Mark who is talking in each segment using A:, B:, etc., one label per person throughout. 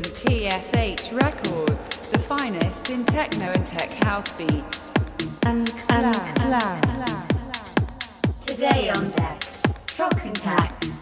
A: listen TSH Records, the finest in techno and tech house beats.
B: And cloud.
C: Today on deck,
D: Trockentakt.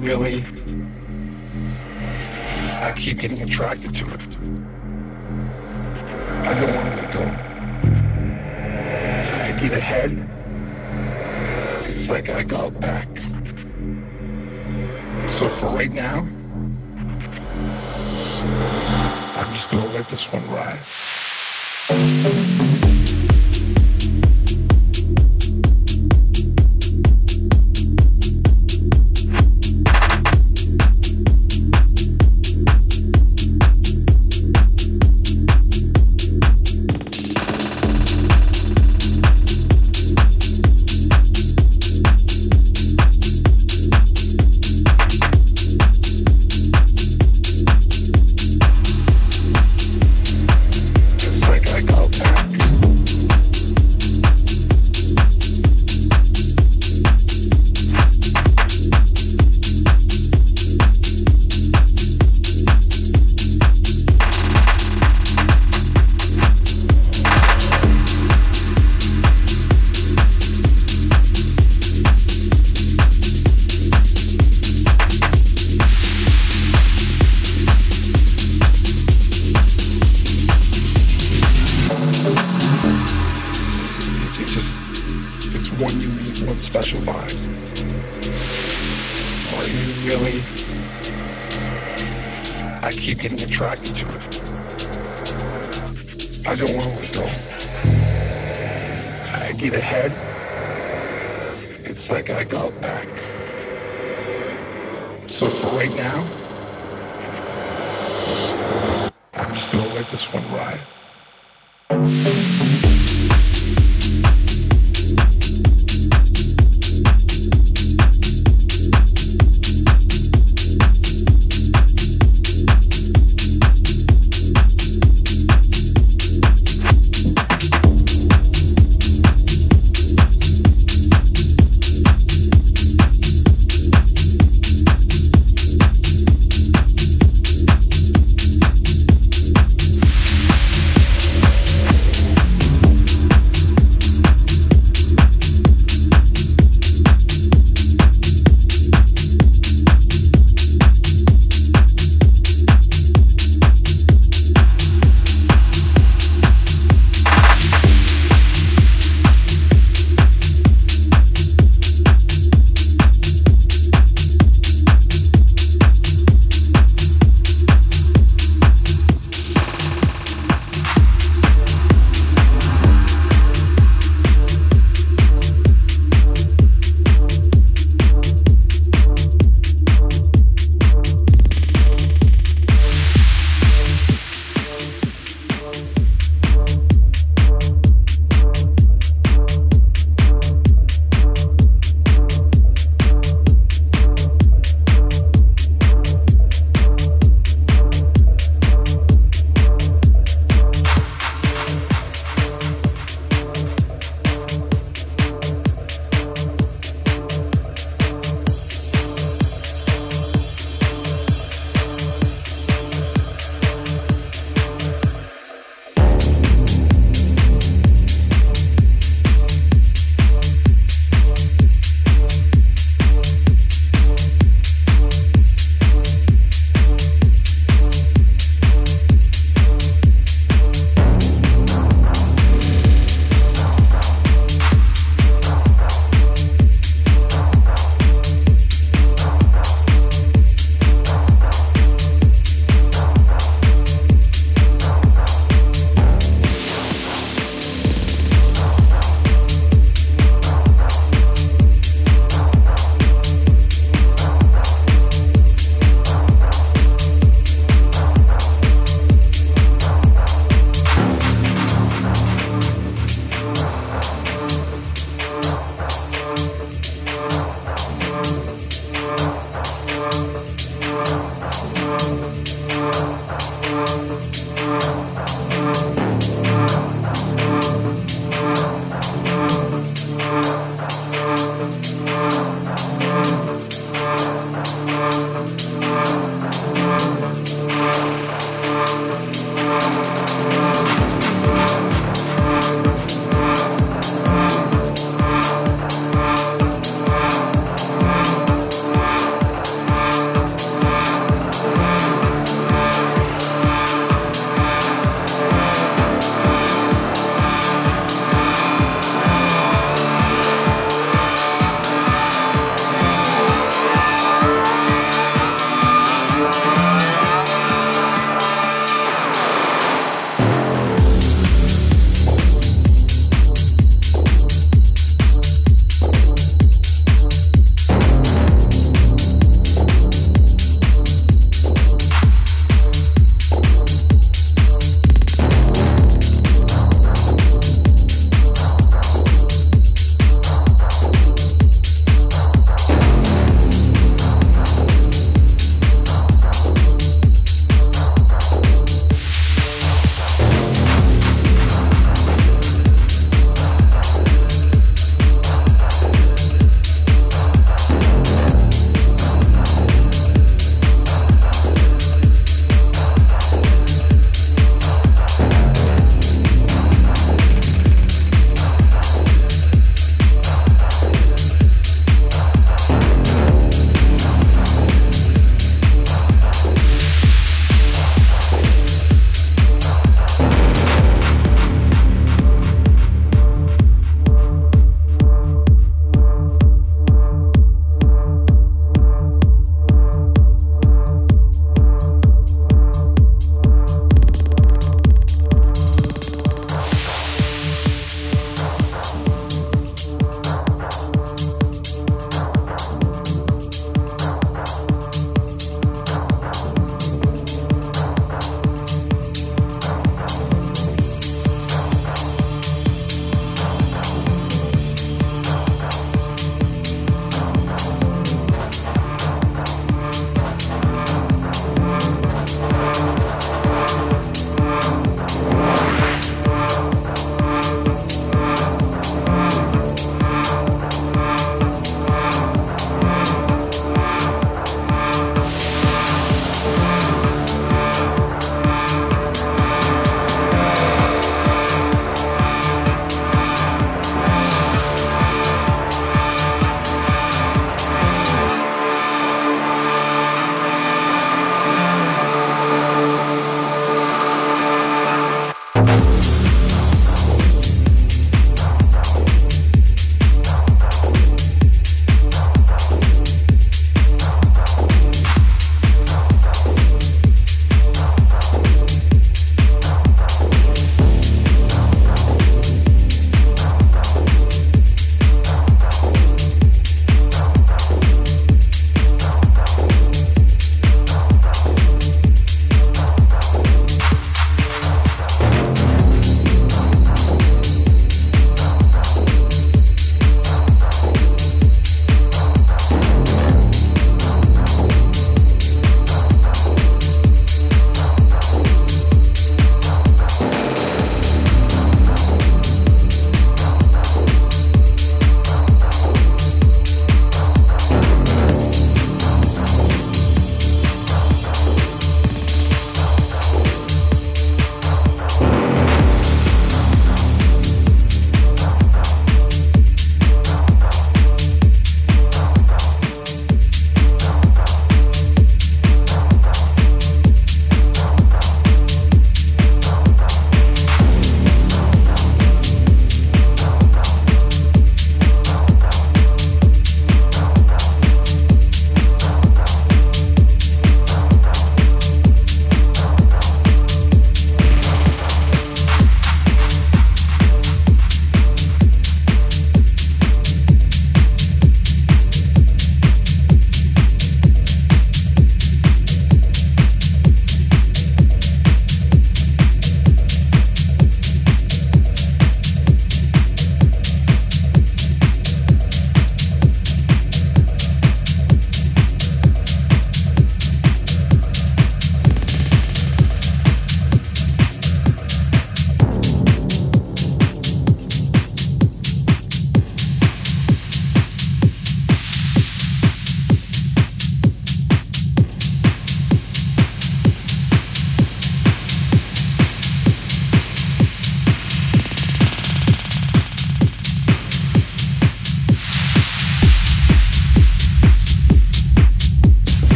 D: really, I keep getting attracted to it. I don't want to let go. I get ahead. It's like I got back. So for right now, I'm just gonna let this one ride.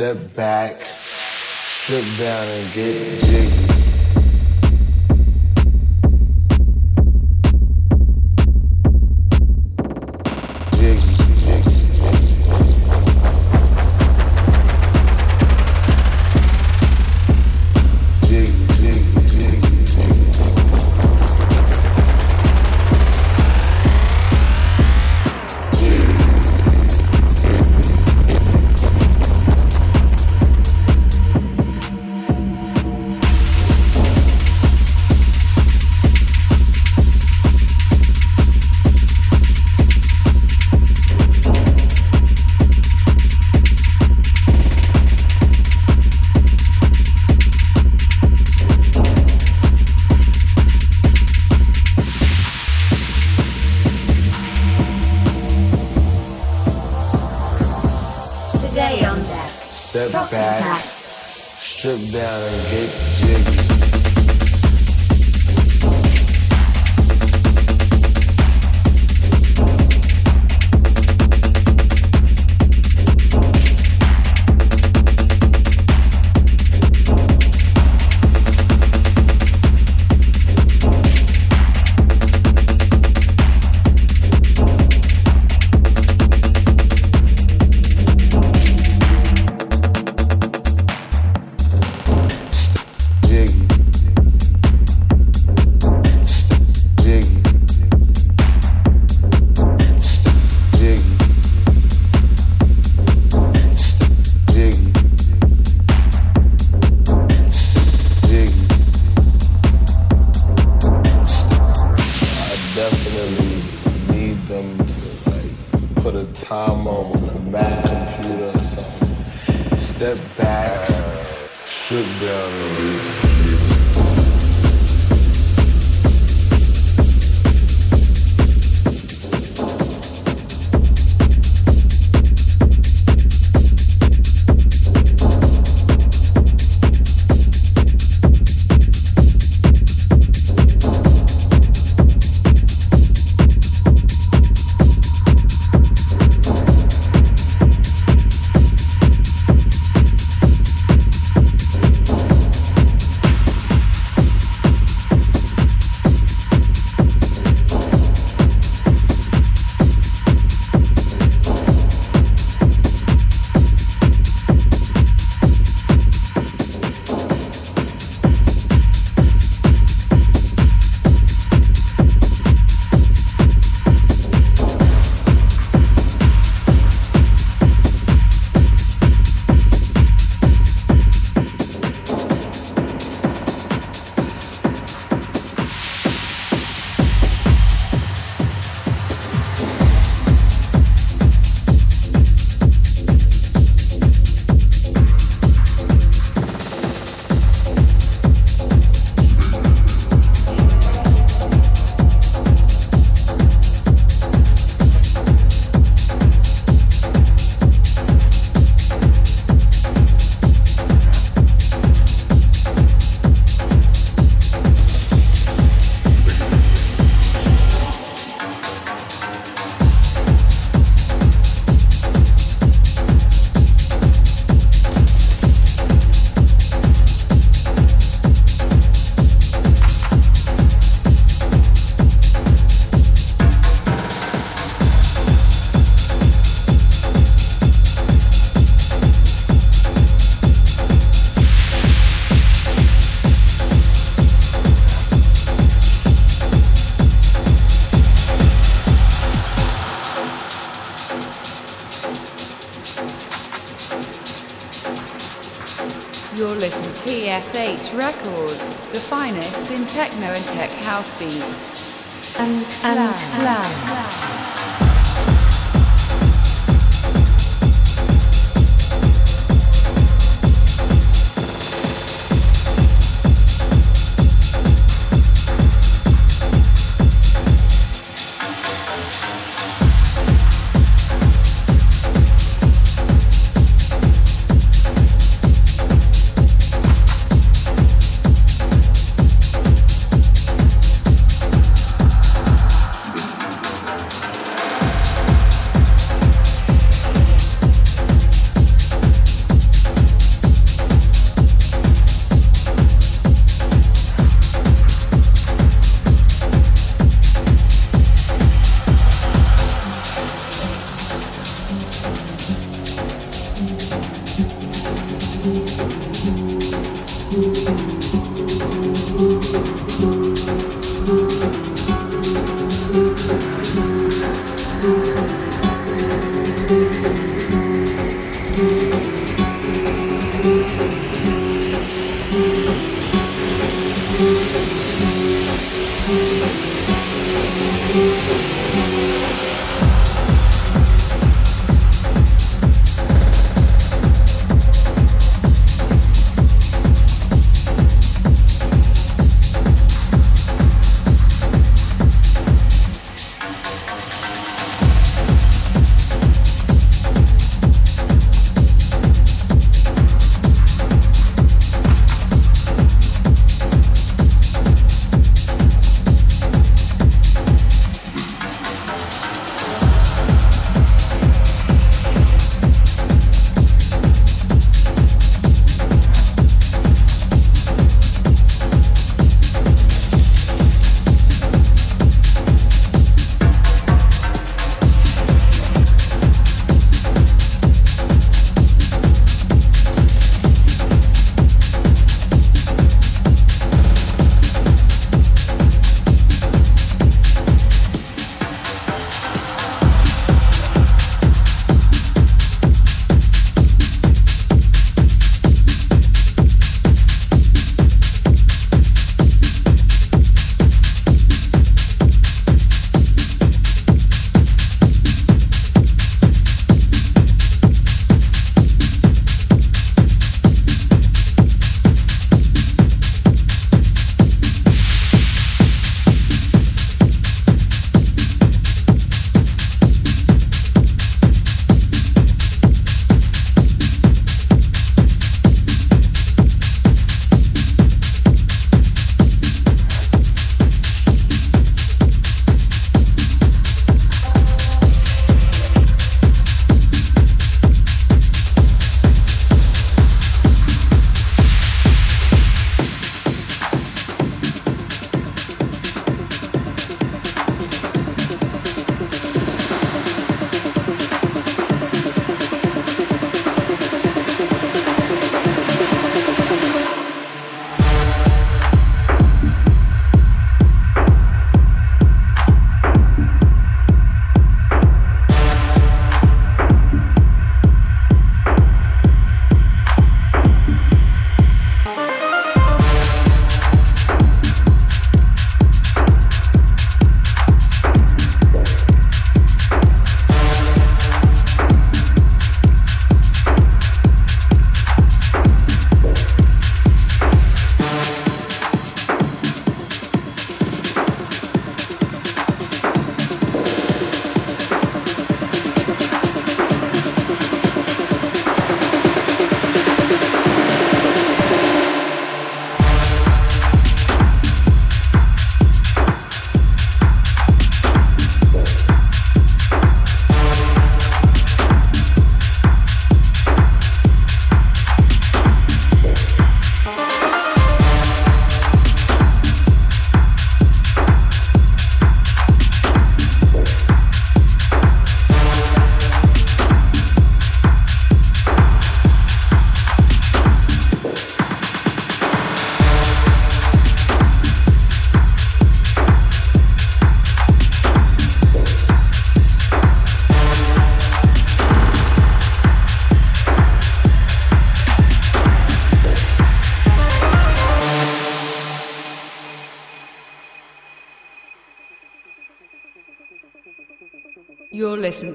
A: Step back, strip down and
B: get
C: jiggy.
E: put a time on on the Mac computer or something. Step back, strip down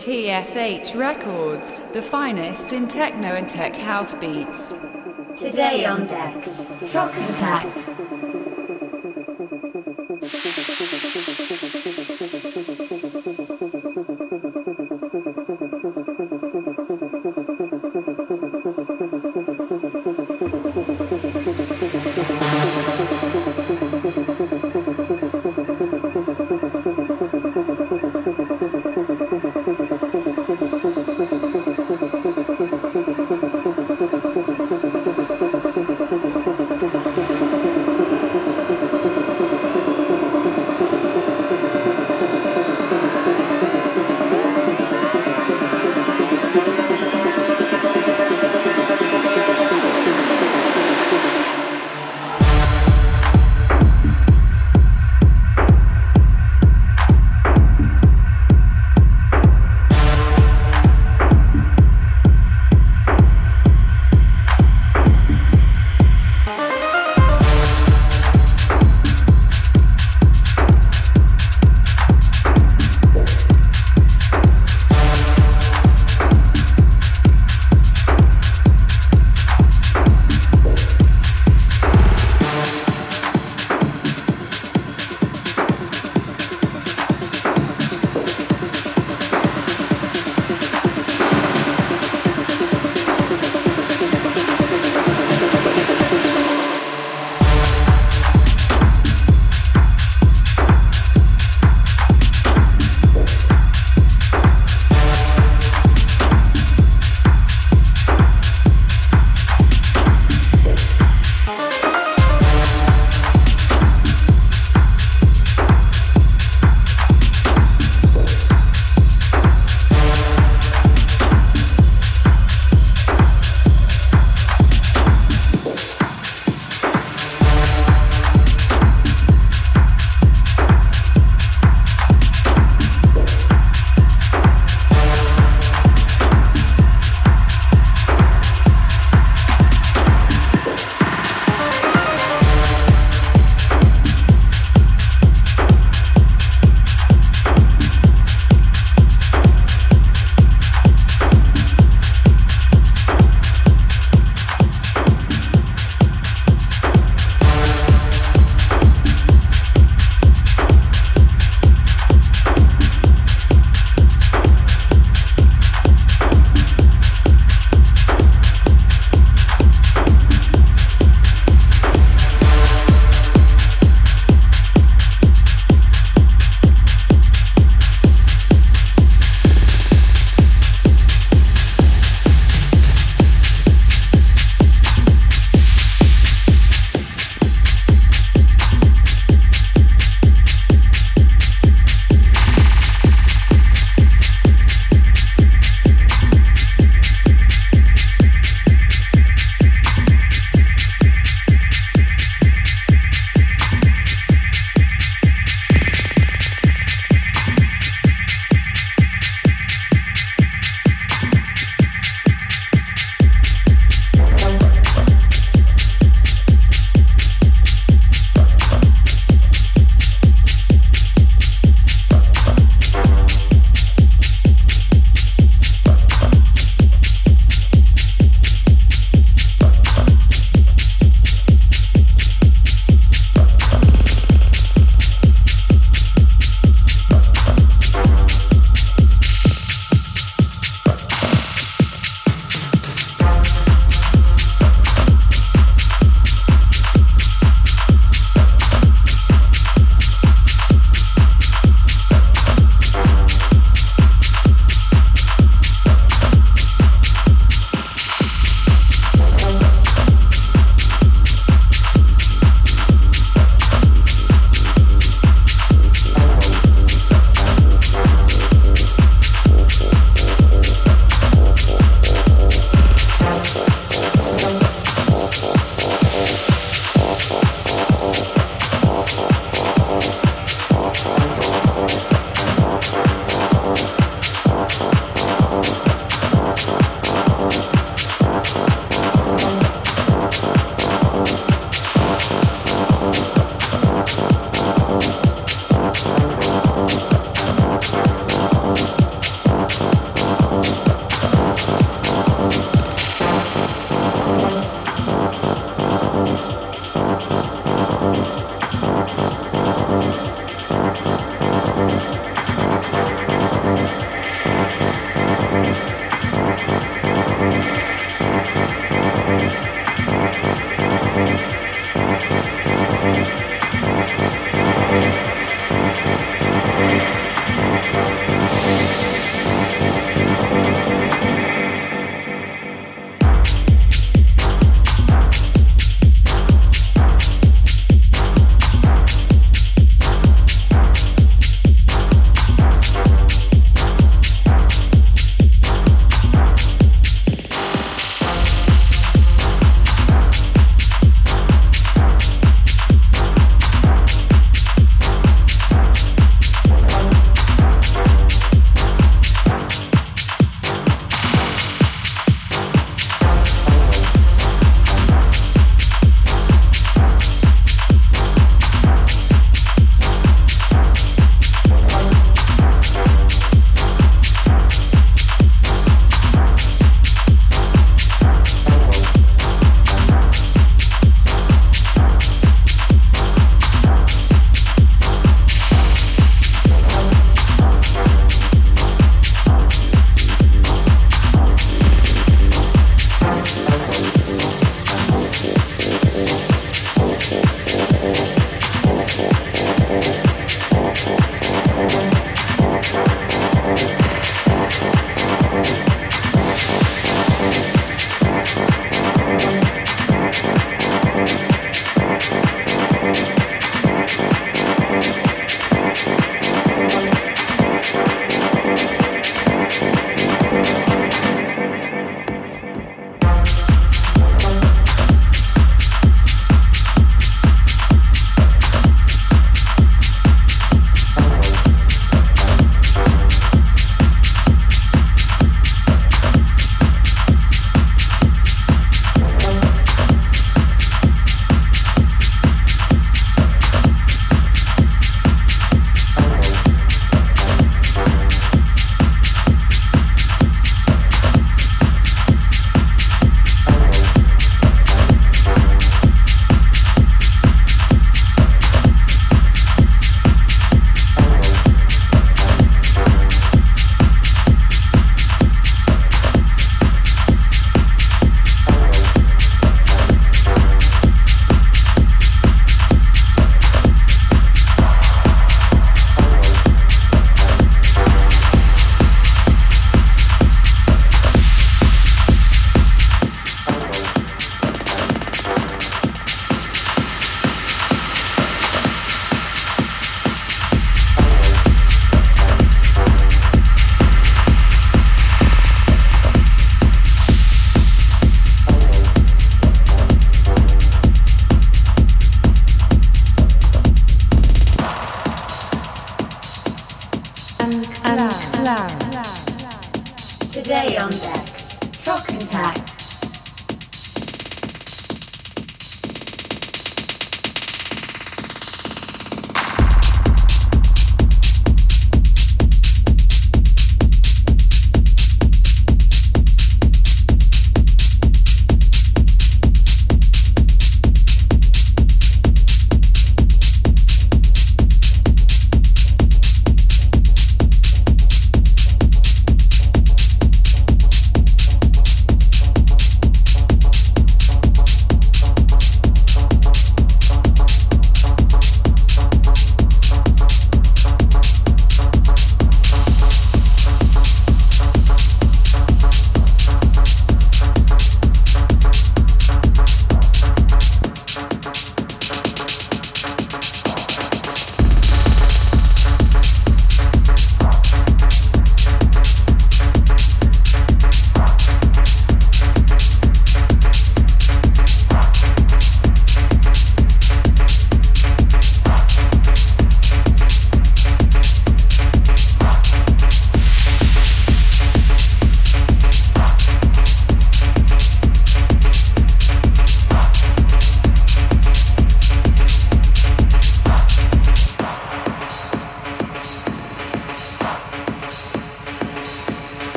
A: TSH Records, the finest in techno and tech house beats. Today on decks, Trockentakt.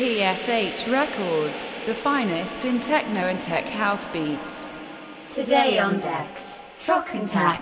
A: TSH Records, the finest in techno and tech house beats.
C: Today on decks, Trockentakt.